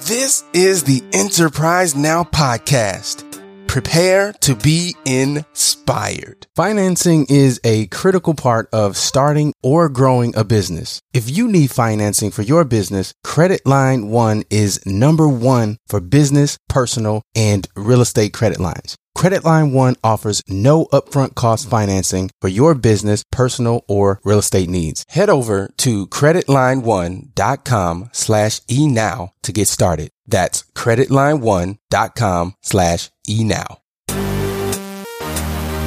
This is the Enterprise Now podcast. Prepare to be inspired. Financing is a critical part of starting or growing a business. If you need financing for your business, Credit Line One is number one for business, personal, and real estate credit lines. Credit Line One offers no upfront cost financing for your business, personal, or real estate needs. Head over to creditlineone.com slash e now to get started. That's creditlineone.com slash e now.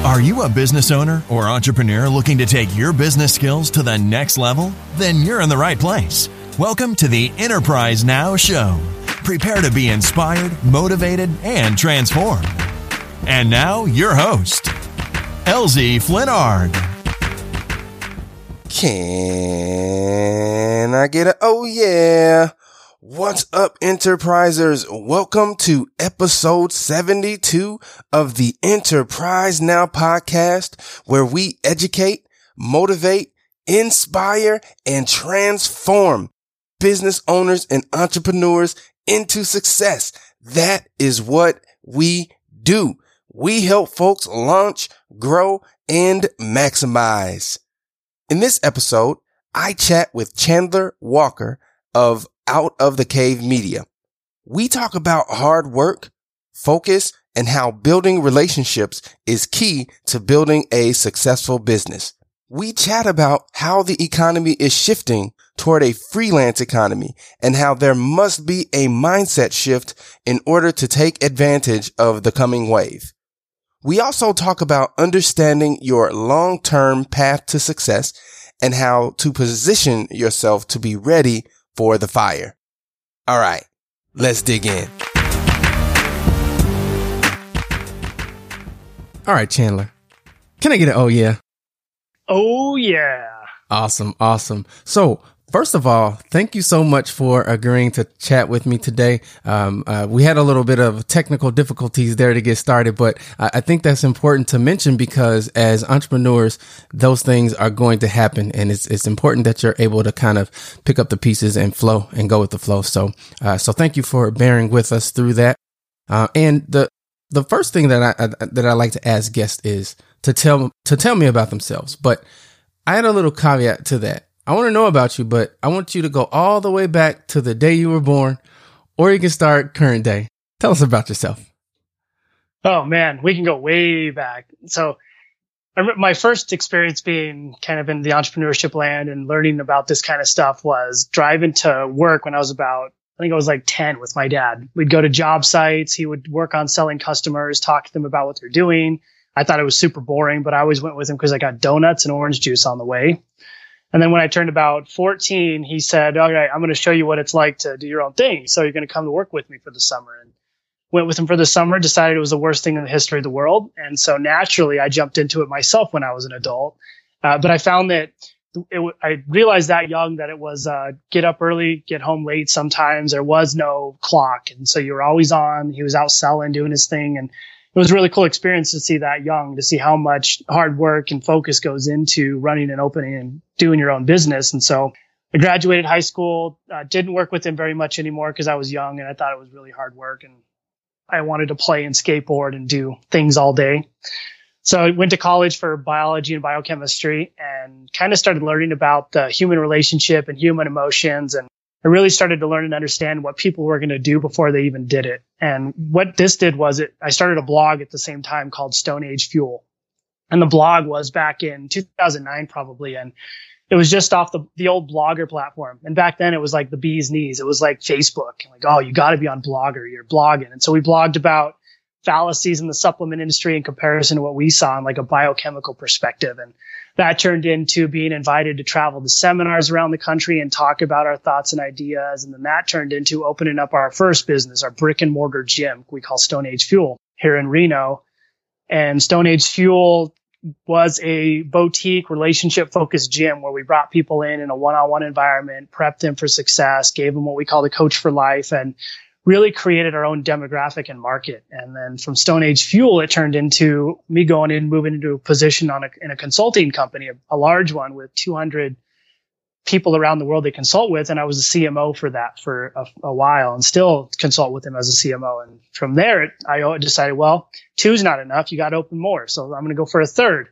Are you a business owner or entrepreneur looking to take your business skills to the next level? Then you're in the right place. Welcome to the Enterprise Now Show. Prepare to be inspired, motivated, and transformed. And now, your host, Elzie Flenard. Can I get a oh yeah? What's up, enterprisers? Welcome to episode 72 of the Enterprise Now podcast, where we educate, motivate, inspire, and transform business owners and entrepreneurs into success. That is what we do. We help folks launch, grow, and maximize. In this episode, I chat with Chandler Walker of Out of the Cave Media. We talk about hard work, focus, and how building relationships is key to building a successful business. We chat about how the economy is shifting toward a freelance economy and how there must be a mindset shift in order to take advantage of the coming wave. We also talk about understanding your long-term path to success and how to position yourself to be ready for the fire. All right, let's dig in. All right, Chandler. Can I get an oh yeah? Oh yeah. Awesome, awesome. So First of all, thank you so much for agreeing to chat with me today. Um, uh, we had a little bit of technical difficulties there to get started, but I, I, think that's important to mention because as entrepreneurs, those things are going to happen, and it's it's important that you're able to kind of pick up the pieces and flow and go with the flow. So, uh, so thank you for bearing with us through that. Uh, and the the first thing that I, I that I like to ask guests is to tell to tell me about themselves, but I had a little caveat to that I want to know about you, but I want you to go all the way back to the day you were born, or you can start current day. Tell us about yourself. Oh man, we can go way back. So, my first experience being kind of in the entrepreneurship land and learning about this kind of stuff was driving to work when I was about, I think I was like 10 with my dad. We'd go to job sites. He would work on selling customers, talk to them about what they're doing. I thought it was super boring, but I always went with him because I got donuts and orange juice on the way. And then when I turned about 14, he said, all right, I'm going to show you what it's like to do your own thing. So you're going to come to work with me for the summer. And went with him for the summer, decided it was the worst thing in the history of the world. And so naturally I jumped into it myself when I was an adult. Uh, but I found that it, I realized that young that it was, uh, get up early, get home late. Sometimes there was no clock. And so you were always on. He was out selling, doing his thing. And it was really cool experience to see that young, to see how much hard work and focus goes into running and opening and doing your own business. And so I graduated high school, uh, didn't work with him very much anymore because I was young and I thought it was really hard work and I wanted to play and skateboard and do things all day. So I went to college for biology and biochemistry and kind of started learning about the human relationship and human emotions and I really started to learn and understand what people were going to do before they even did it. And what this did was it, I started a blog at the same time called Stone Age Fuel. And the blog was back in 2009 probably. And it was just off the, the old blogger platform. And back then it was like the bee's knees. It was like Facebook. Like, oh, you got to be on blogger. You're blogging. And so we blogged about fallacies in the supplement industry in comparison to what we saw in like a biochemical perspective. And that turned into being invited to travel to seminars around the country and talk about our thoughts and ideas. And then that turned into opening up our first business, our brick and mortar gym we call Stone Age Fuel here in Reno. And Stone Age Fuel was a boutique relationship focused gym where we brought people in in a one-on-one environment, prepped them for success, gave them what we call the coach for life and really created our own demographic and market. And then from Stone Age Fuel, it turned into me going in, moving into a position on a, in a consulting company, a, a large one with 200 people around the world they consult with. And I was a CMO for that for a, a while and still consult with them as a CMO. And from there, I decided, well, two's not enough. You got to open more. So I'm going to go for a third.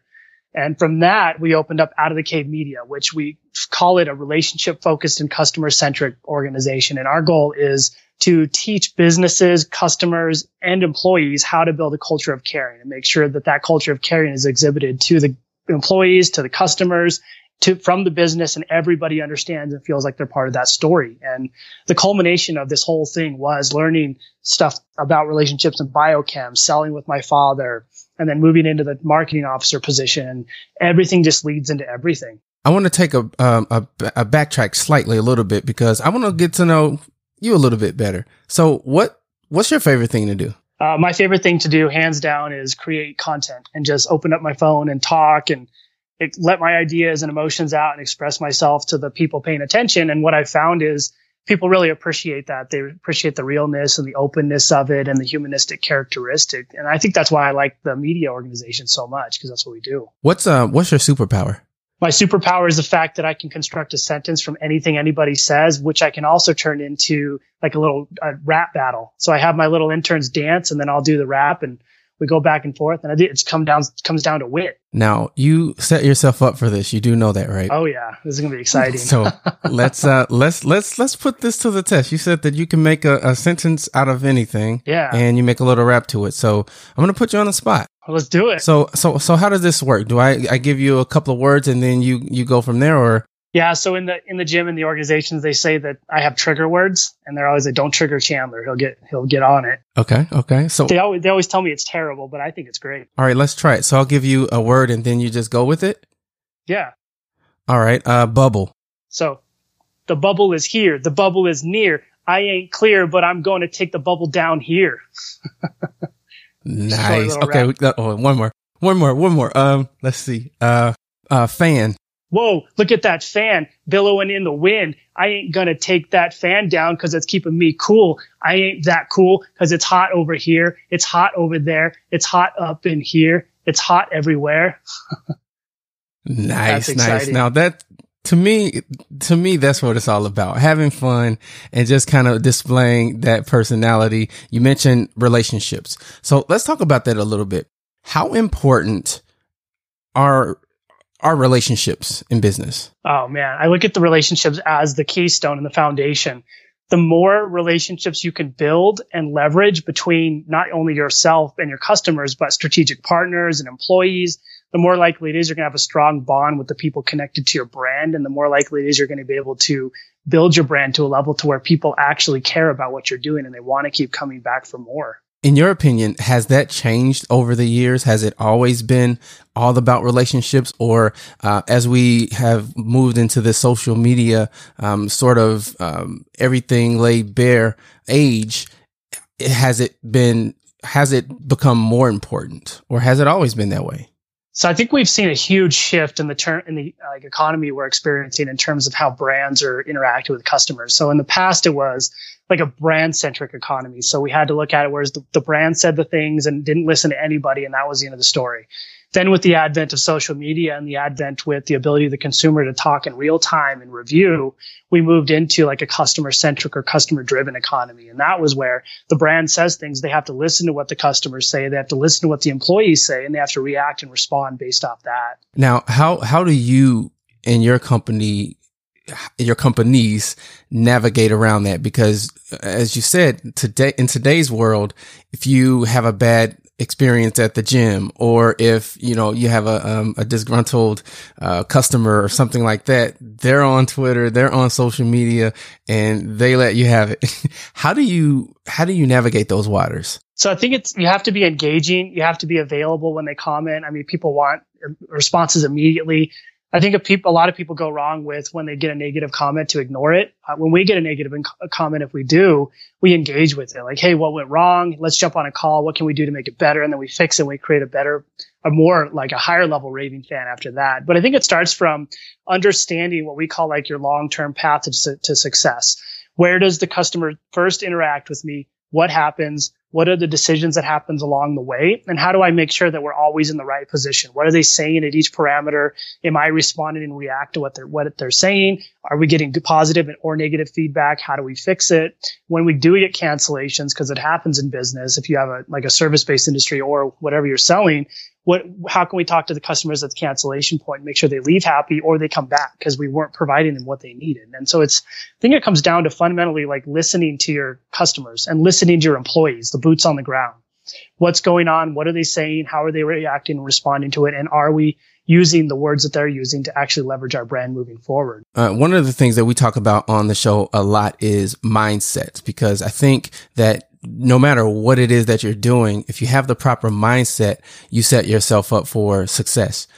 And from that, we opened up Out of the Cave Media, which we call it a relationship focused and customer centric organization. And our goal is to teach businesses, customers, and employees how to build a culture of caring and make sure that that culture of caring is exhibited to the employees, to the customers, to from the business and everybody understands and feels like they're part of that story. And the culmination of this whole thing was learning stuff about relationships and biochem, selling with my father, and then moving into the marketing officer position. Everything just leads into everything. I want to take a, um, a, a backtrack slightly a little bit because I want to get to know you a little bit better. So what what's your favorite thing to do? Uh, my favorite thing to do, hands down, is create content and just open up my phone and talk and it, let my ideas and emotions out and express myself to the people paying attention. And what I found is people really appreciate that. They appreciate the realness and the openness of it and the humanistic characteristic. And I think that's why I like the media organization so much because that's what we do. What's uh what's your superpower? My superpower is the fact that I can construct a sentence from anything anybody says, which I can also turn into like a little rap battle. So I have my little interns dance and then I'll do the rap and we go back and forth, and it's come down comes down to wit. Now you set yourself up for this. You do know that, right? Oh yeah, this is gonna be exciting. so let's uh let's let's let's put this to the test. You said that you can make a, a sentence out of anything, yeah, and you make a little rap to it. So I'm gonna put you on the spot. Let's do it. So so so how does this work? Do I I give you a couple of words and then you you go from there, or yeah, so in the in the gym and the organizations, they say that I have trigger words, and they're always like, "Don't trigger Chandler; he'll get he'll get on it." Okay, okay. So they always they always tell me it's terrible, but I think it's great. All right, let's try it. So I'll give you a word, and then you just go with it. Yeah. All right. Uh, bubble. So, the bubble is here. The bubble is near. I ain't clear, but I'm going to take the bubble down here. nice. Okay. oh, one more. One more. One more. Um, let's see. Uh, uh, fan. Whoa, look at that fan billowing in the wind. I ain't gonna take that fan down because it's keeping me cool. I ain't that cool because it's hot over here. It's hot over there. It's hot up in here. It's hot everywhere. nice, nice. Now that to me, to me, that's what it's all about. Having fun and just kind of displaying that personality. You mentioned relationships. So let's talk about that a little bit. How important are our relationships in business? Oh man, I look at the relationships as the keystone and the foundation. The more relationships you can build and leverage between not only yourself and your customers, but strategic partners and employees, the more likely it is you're going to have a strong bond with the people connected to your brand. And the more likely it is you're going to be able to build your brand to a level to where people actually care about what you're doing and they want to keep coming back for more in your opinion, has that changed over the years? Has it always been all about relationships, or uh, as we have moved into the social media um, sort of um, everything laid bare age? Has it been? Has it become more important, or has it always been that way? So I think we've seen a huge shift in the term in the uh, like economy we're experiencing in terms of how brands are interacting with customers. So in the past, it was like a brand centric economy. So we had to look at it whereas the, the brand said the things and didn't listen to anybody. And that was the end of the story. Then with the advent of social media and the advent with the ability of the consumer to talk in real time and review, we moved into like a customer centric or customer driven economy. And that was where the brand says things. They have to listen to what the customers say. They have to listen to what the employees say and they have to react and respond based off that. Now, how, how do you in your company your companies navigate around that because as you said today in today's world if you have a bad experience at the gym or if, you know, you have a, um, a disgruntled, uh, customer or something like that, they're on Twitter, they're on social media and they let you have it. how do you, how do you navigate those waters? So I think it's, you have to be engaging. You have to be available when they comment. I mean, people want responses immediately. I think a, people, a lot of people go wrong with when they get a negative comment to ignore it. Uh, when we get a negative comment, if we do, we engage with it. Like, hey, what went wrong? Let's jump on a call. What can we do to make it better? And then we fix it. And we create a better, a more like a higher level raving fan after that. But I think it starts from understanding what we call like your long term path to, to success. Where does the customer first interact with me? What happens? What are the decisions that happens along the way? And how do I make sure that we're always in the right position? What are they saying at each parameter? Am I responding and react to what they're, what they're saying? Are we getting positive or negative feedback? How do we fix it? When we do get cancellations, because it happens in business, if you have a, like a service based industry or whatever you're selling, what how can we talk to the customers at the cancellation point and make sure they leave happy or they come back because we weren't providing them what they needed and so it's i think it comes down to fundamentally like listening to your customers and listening to your employees the boots on the ground what's going on what are they saying how are they reacting and responding to it and are we using the words that they're using to actually leverage our brand moving forward. Uh, one of the things that we talk about on the show a lot is mindsets because I think that no matter what it is that you're doing, if you have the proper mindset, you set yourself up for success.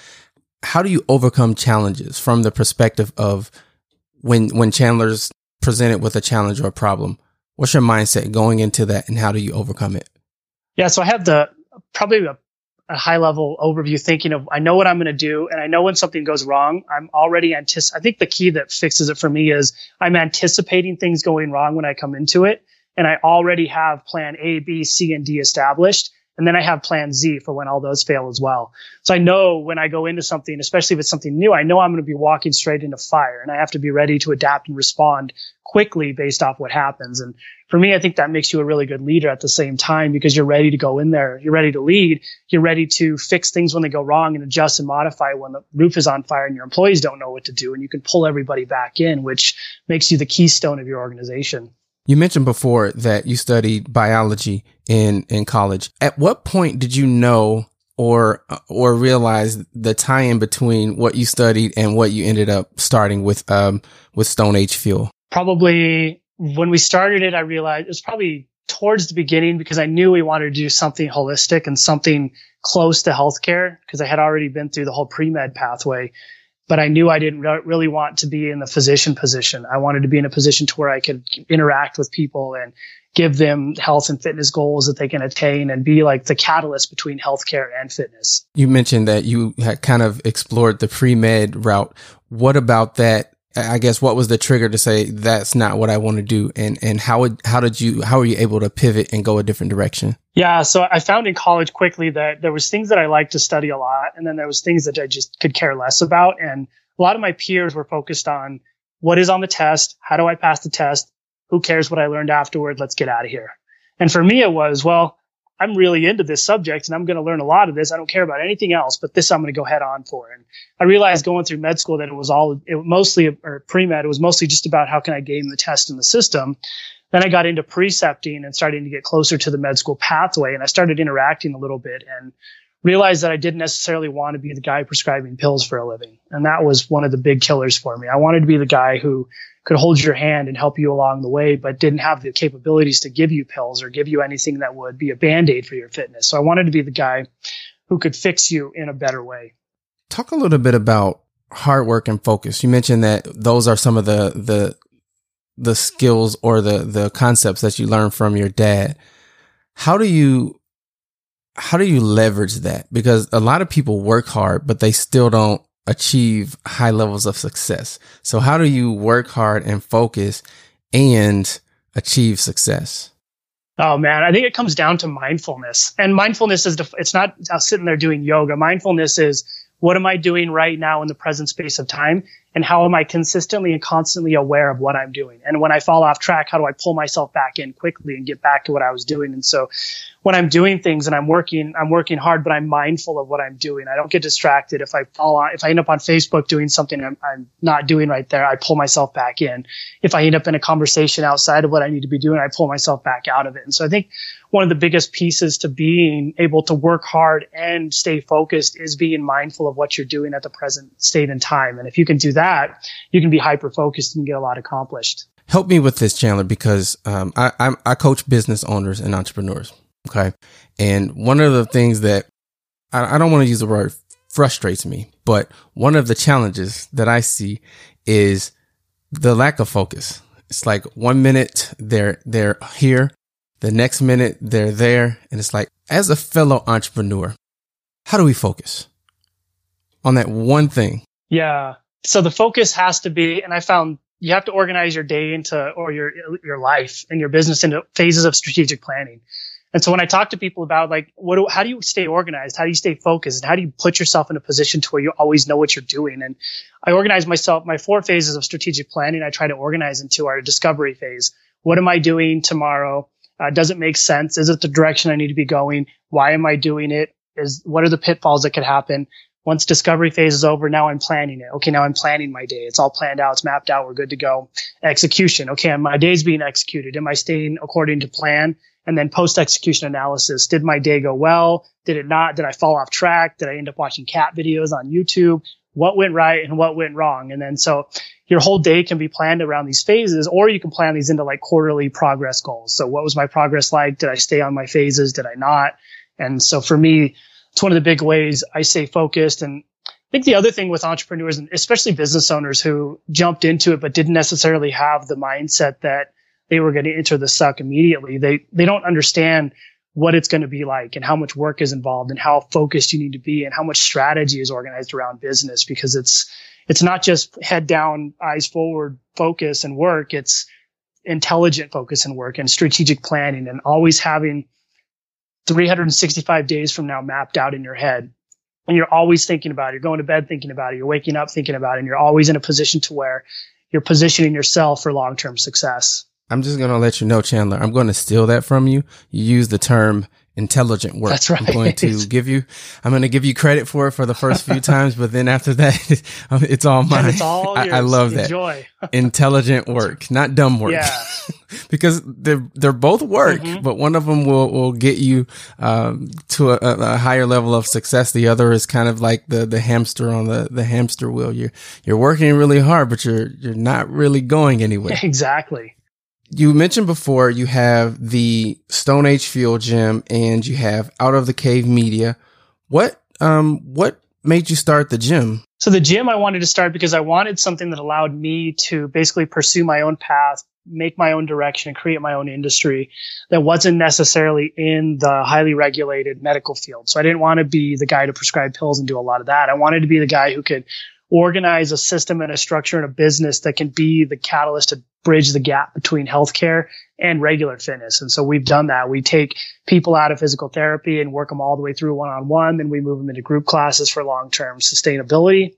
How do you overcome challenges from the perspective of when, when Chandler's presented with a challenge or a problem? What's your mindset going into that and how do you overcome it? Yeah. So I have the probably a, a high level overview thinking of, I know what I'm going to do and I know when something goes wrong, I'm already antici- I think the key that fixes it for me is I'm anticipating things going wrong when I come into it and I already have plan A, B, C, and D established. And then I have plan Z for when all those fail as well. So I know when I go into something, especially if it's something new, I know I'm going to be walking straight into fire and I have to be ready to adapt and respond quickly based off what happens. And for me, I think that makes you a really good leader at the same time because you're ready to go in there. You're ready to lead. You're ready to fix things when they go wrong and adjust and modify when the roof is on fire and your employees don't know what to do. And you can pull everybody back in, which makes you the keystone of your organization. You mentioned before that you studied biology in, in college. At what point did you know or, or realize the tie in between what you studied and what you ended up starting with, um, with Stone Age Fuel? Probably when we started it, I realized it was probably towards the beginning because I knew we wanted to do something holistic and something close to healthcare because I had already been through the whole pre med pathway but I knew I didn't really want to be in the physician position. I wanted to be in a position to where I could interact with people and give them health and fitness goals that they can attain and be like the catalyst between healthcare and fitness. You mentioned that you had kind of explored the pre-med route. What about that I guess what was the trigger to say that's not what I want to do, and and how would how did you how were you able to pivot and go a different direction? Yeah, so I found in college quickly that there was things that I liked to study a lot, and then there was things that I just could care less about, and a lot of my peers were focused on what is on the test, how do I pass the test, who cares what I learned afterward, let's get out of here. And for me, it was well, I'm really into this subject and I'm going to learn a lot of this. I don't care about anything else, but this I'm going to go head on for. And I realized going through med school that it was all, it mostly, or pre-med, it was mostly just about how can I game the test in the system. Then I got into precepting and starting to get closer to the med school pathway and I started interacting a little bit and realized that I didn't necessarily want to be the guy prescribing pills for a living. And that was one of the big killers for me. I wanted to be the guy who could hold your hand and help you along the way, but didn't have the capabilities to give you pills or give you anything that would be a band aid for your fitness. So I wanted to be the guy who could fix you in a better way. Talk a little bit about hard work and focus. You mentioned that those are some of the, the, the skills or the, the concepts that you learned from your dad. How do you, how do you leverage that? Because a lot of people work hard, but they still don't achieve high levels of success. So how do you work hard and focus and achieve success? Oh man, I think it comes down to mindfulness. And mindfulness is, it's not sitting there doing yoga. Mindfulness is what am I doing right now in the present space of time? And how am I consistently and constantly aware of what I'm doing? And when I fall off track, how do I pull myself back in quickly and get back to what I was doing? And so when I'm doing things and I'm working, I'm working hard, but I'm mindful of what I'm doing. I don't get distracted. If I fall on, if I end up on Facebook doing something I'm, I'm not doing right there, I pull myself back in. If I end up in a conversation outside of what I need to be doing, I pull myself back out of it. And so I think one of the biggest pieces to being able to work hard and stay focused is being mindful of what you're doing at the present state and time. And if you can do that, you can be hyper focused and get a lot accomplished. Help me with this, Chandler, because um, I, I, I coach business owners and entrepreneurs. Okay, and one of the things that I, I don't want to use the word frustrates me, but one of the challenges that I see is the lack of focus. It's like one minute they're they're here, the next minute they're there, and it's like as a fellow entrepreneur, how do we focus on that one thing? Yeah. So the focus has to be, and I found you have to organize your day into or your your life and your business into phases of strategic planning. And so when I talk to people about like, what, do, how do you stay organized? How do you stay focused? And how do you put yourself in a position to where you always know what you're doing? And I organize myself, my four phases of strategic planning, I try to organize into our discovery phase. What am I doing tomorrow? Uh, does it make sense? Is it the direction I need to be going? Why am I doing it? Is what are the pitfalls that could happen? Once discovery phase is over, now I'm planning it. Okay, now I'm planning my day. It's all planned out. It's mapped out. We're good to go. Execution. Okay, my day's being executed. Am I staying according to plan? and then post execution analysis. Did my day go well? Did it not? Did I fall off track? Did I end up watching cat videos on YouTube? What went right and what went wrong? And then so your whole day can be planned around these phases, or you can plan these into like quarterly progress goals. So what was my progress like? Did I stay on my phases? Did I not? And so for me, it's one of the big ways I stay focused. And I think the other thing with entrepreneurs and especially business owners who jumped into it but didn't necessarily have the mindset that they were going to enter the suck immediately. They they don't understand what it's going to be like and how much work is involved and how focused you need to be and how much strategy is organized around business because it's it's not just head down, eyes forward focus and work. It's intelligent focus and work and strategic planning and always having 365 days from now mapped out in your head. And you're always thinking about it. You're going to bed thinking about it. You're waking up thinking about it. And you're always in a position to where you're positioning yourself for long-term success. I'm just going to let you know, Chandler. I'm going to steal that from you. You use the term intelligent work. That's right. I'm going to give you, I'm going to give you credit for it for the first few times, but then after that, it's all mine. It's all I, I, love that. Enjoy. intelligent work, not dumb work. Yeah. because they're, they're both work, mm-hmm. but one of them will, will get you, um, to a, a, higher level of success. The other is kind of like the, the hamster on the, the hamster wheel. You're, you're working really hard, but you're, you're not really going anywhere. Exactly you mentioned before you have the Stone Age Fuel Gym and you have Out of the Cave Media. What um what made you start the gym? So the gym I wanted to start because I wanted something that allowed me to basically pursue my own path, make my own direction, and create my own industry that wasn't necessarily in the highly regulated medical field. So I didn't want to be the guy to prescribe pills and do a lot of that. I wanted to be the guy who could organize a system and a structure and a business that can be the catalyst to bridge the gap between healthcare and regular fitness. And so we've done that. We take people out of physical therapy and work them all the way through one on one. Then we move them into group classes for long term sustainability.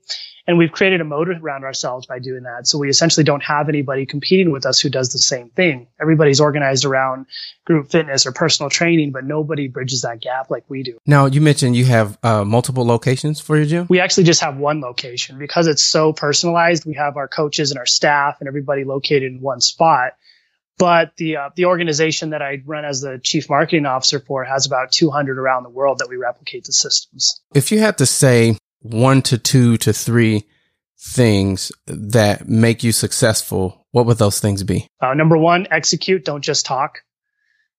And we've created a moat around ourselves by doing that. So we essentially don't have anybody competing with us who does the same thing. Everybody's organized around group fitness or personal training, but nobody bridges that gap like we do. Now, you mentioned you have uh, multiple locations for your gym? We actually just have one location because it's so personalized. We have our coaches and our staff and everybody located in one spot. But the uh, the organization that I run as the chief marketing officer for has about 200 around the world that we replicate the systems. If you had to say one to two to three things that make you successful, what would those things be? Uh, number one, execute. Don't just talk.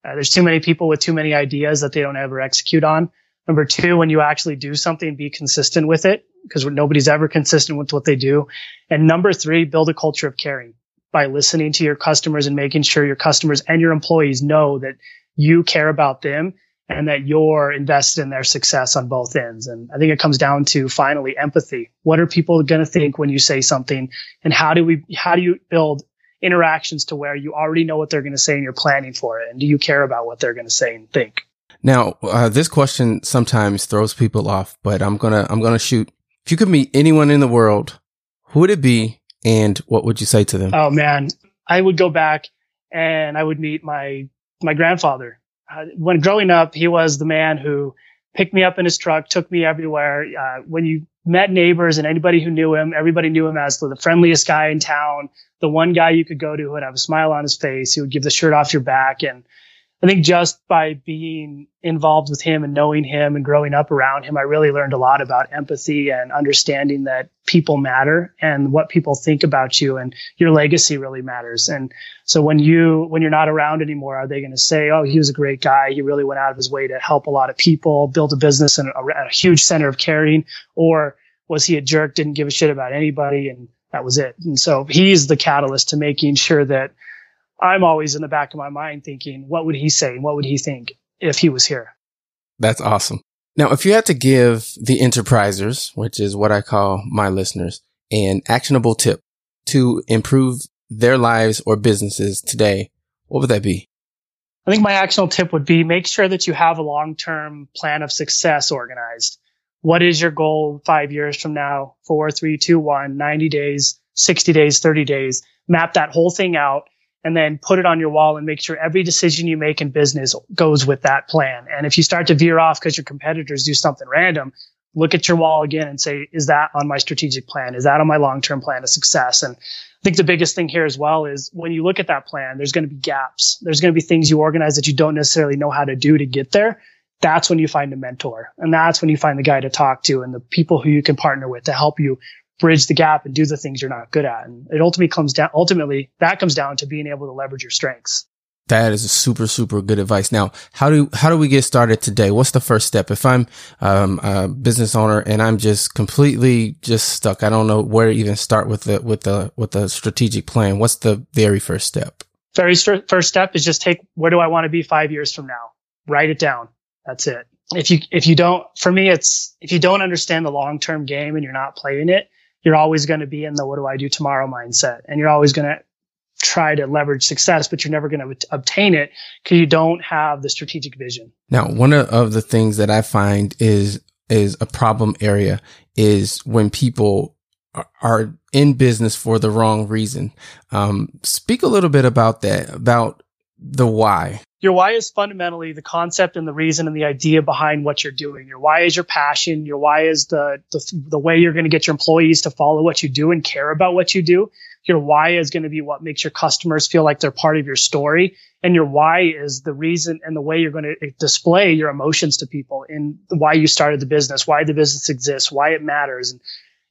Uh, there's too many people with too many ideas that they don't ever execute on. Number two, when you actually do something, be consistent with it because nobody's ever consistent with what they do. And number three, build a culture of caring by listening to your customers and making sure your customers and your employees know that you care about them and that you're invested in their success on both ends. And I think it comes down to finally empathy. What are people going to think when you say something? And how do we, how do you build interactions to where you already know what they're going to say and you're planning for it? And do you care about what they're going to say and think? Now, uh, this question sometimes throws people off, but I'm going to, I'm going to shoot. If you could meet anyone in the world, who would it be and what would you say to them? Oh man, I would go back and I would meet my my grandfather. Uh, when growing up, he was the man who picked me up in his truck, took me everywhere. Uh, when you met neighbors and anybody who knew him, everybody knew him as the friendliest guy in town, the one guy you could go to who would have a smile on his face, he would give the shirt off your back. And I think just by being involved with him and knowing him and growing up around him, I really learned a lot about empathy and understanding that people matter and what people think about you and your legacy really matters. And so when you, when you're not around anymore, are they going to say, Oh, he was a great guy. He really went out of his way to help a lot of people, build a business and a, a huge center of caring. Or was he a jerk? Didn't give a shit about anybody. And that was it. And so he's the catalyst to making sure that I'm always in the back of my mind thinking, what would he say? What would he think if he was here? That's awesome. Now, if you had to give the enterprisers, which is what I call my listeners, an actionable tip to improve their lives or businesses today, what would that be? I think my actionable tip would be make sure that you have a long-term plan of success organized. What is your goal five years from now? Four, three, two, one, 90 days, 60 days, 30 days. Map that whole thing out and then put it on your wall and make sure every decision you make in business goes with that plan. And if you start to veer off because your competitors do something random, look at your wall again and say, is that on my strategic plan? Is that on my long-term plan of success? And I think the biggest thing here as well is when you look at that plan, there's going to be gaps. There's going to be things you organize that you don't necessarily know how to do to get there. That's when you find a mentor and that's when you find the guy to talk to and the people who you can partner with to help you bridge the gap and do the things you're not good at. And it ultimately comes down, ultimately that comes down to being able to leverage your strengths. That is a super, super good advice. Now, how do, how do we get started today? What's the first step? If I'm, um, a business owner and I'm just completely just stuck, I don't know where to even start with the, with the, with the strategic plan. What's the very first step? Very st- first step is just take, where do I want to be five years from now? Write it down. That's it. If you, if you don't, for me, it's, if you don't understand the long-term game and you're not playing it, you're always going to be in the what do I do tomorrow mindset. And you're always going to try to leverage success, but you're never going to obtain it because you don't have the strategic vision. Now, one of the things that I find is, is a problem area is when people are in business for the wrong reason. Um, speak a little bit about that, about the why. Your why is fundamentally the concept and the reason and the idea behind what you're doing. Your why is your passion. Your why is the, the, the way you're going to get your employees to follow what you do and care about what you do. Your why is going to be what makes your customers feel like they're part of your story. And your why is the reason and the way you're going to eh, display your emotions to people and why you started the business, why the business exists, why it matters. And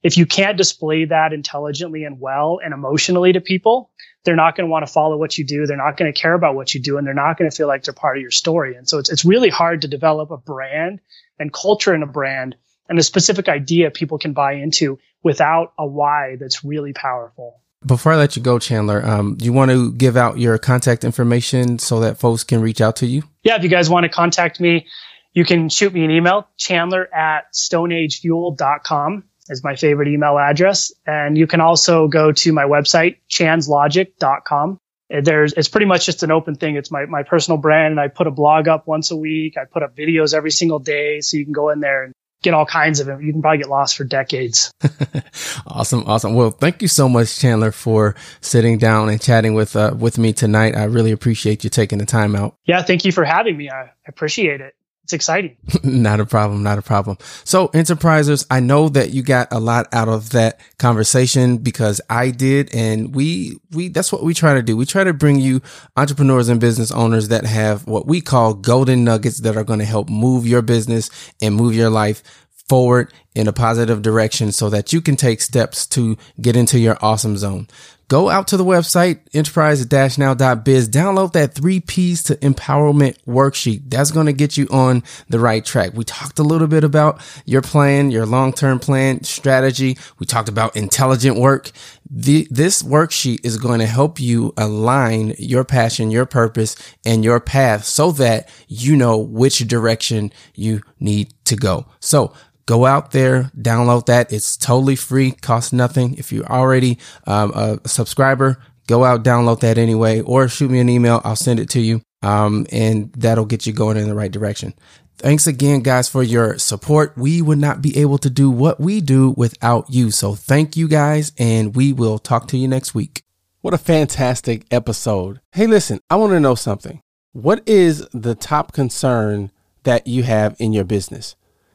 if you can't display that intelligently and well and emotionally to people, they're not going to want to follow what you do. They're not going to care about what you do and they're not going to feel like they're part of your story. And so it's, it's really hard to develop a brand and culture in a brand and a specific idea people can buy into without a why that's really powerful. Before I let you go, Chandler, um, do you want to give out your contact information so that folks can reach out to you? Yeah, if you guys want to contact me, you can shoot me an email, chandler at stoneagefuel.com is my favorite email address. And you can also go to my website, chanslogic.com. There's, it's pretty much just an open thing. It's my, my personal brand. And I put a blog up once a week. I put up videos every single day. So you can go in there and get all kinds of it. You can probably get lost for decades. awesome. Awesome. Well, thank you so much, Chandler, for sitting down and chatting with, uh, with me tonight. I really appreciate you taking the time out. Yeah. Thank you for having me. I appreciate it it's exciting. not a problem. Not a problem. So enterprisers, I know that you got a lot out of that conversation because I did. And we, we, that's what we try to do. We try to bring you entrepreneurs and business owners that have what we call golden nuggets that are going to help move your business and move your life forward in a positive direction so that you can take steps to get into your awesome zone go out to the website, enterprise-now.biz, download that three P's to empowerment worksheet. That's going to get you on the right track. We talked a little bit about your plan, your long-term plan strategy. We talked about intelligent work. The, this worksheet is going to help you align your passion, your purpose, and your path so that you know which direction you need to go. So go out there, download that. It's totally free, costs nothing. If you're already um, a subscriber, go out, download that anyway, or shoot me an email. I'll send it to you. Um, and that'll get you going in the right direction. Thanks again, guys, for your support. We would not be able to do what we do without you. So thank you guys, and we will talk to you next week. What a fantastic episode. Hey, listen, I want to know something. What is the top concern that you have in your business?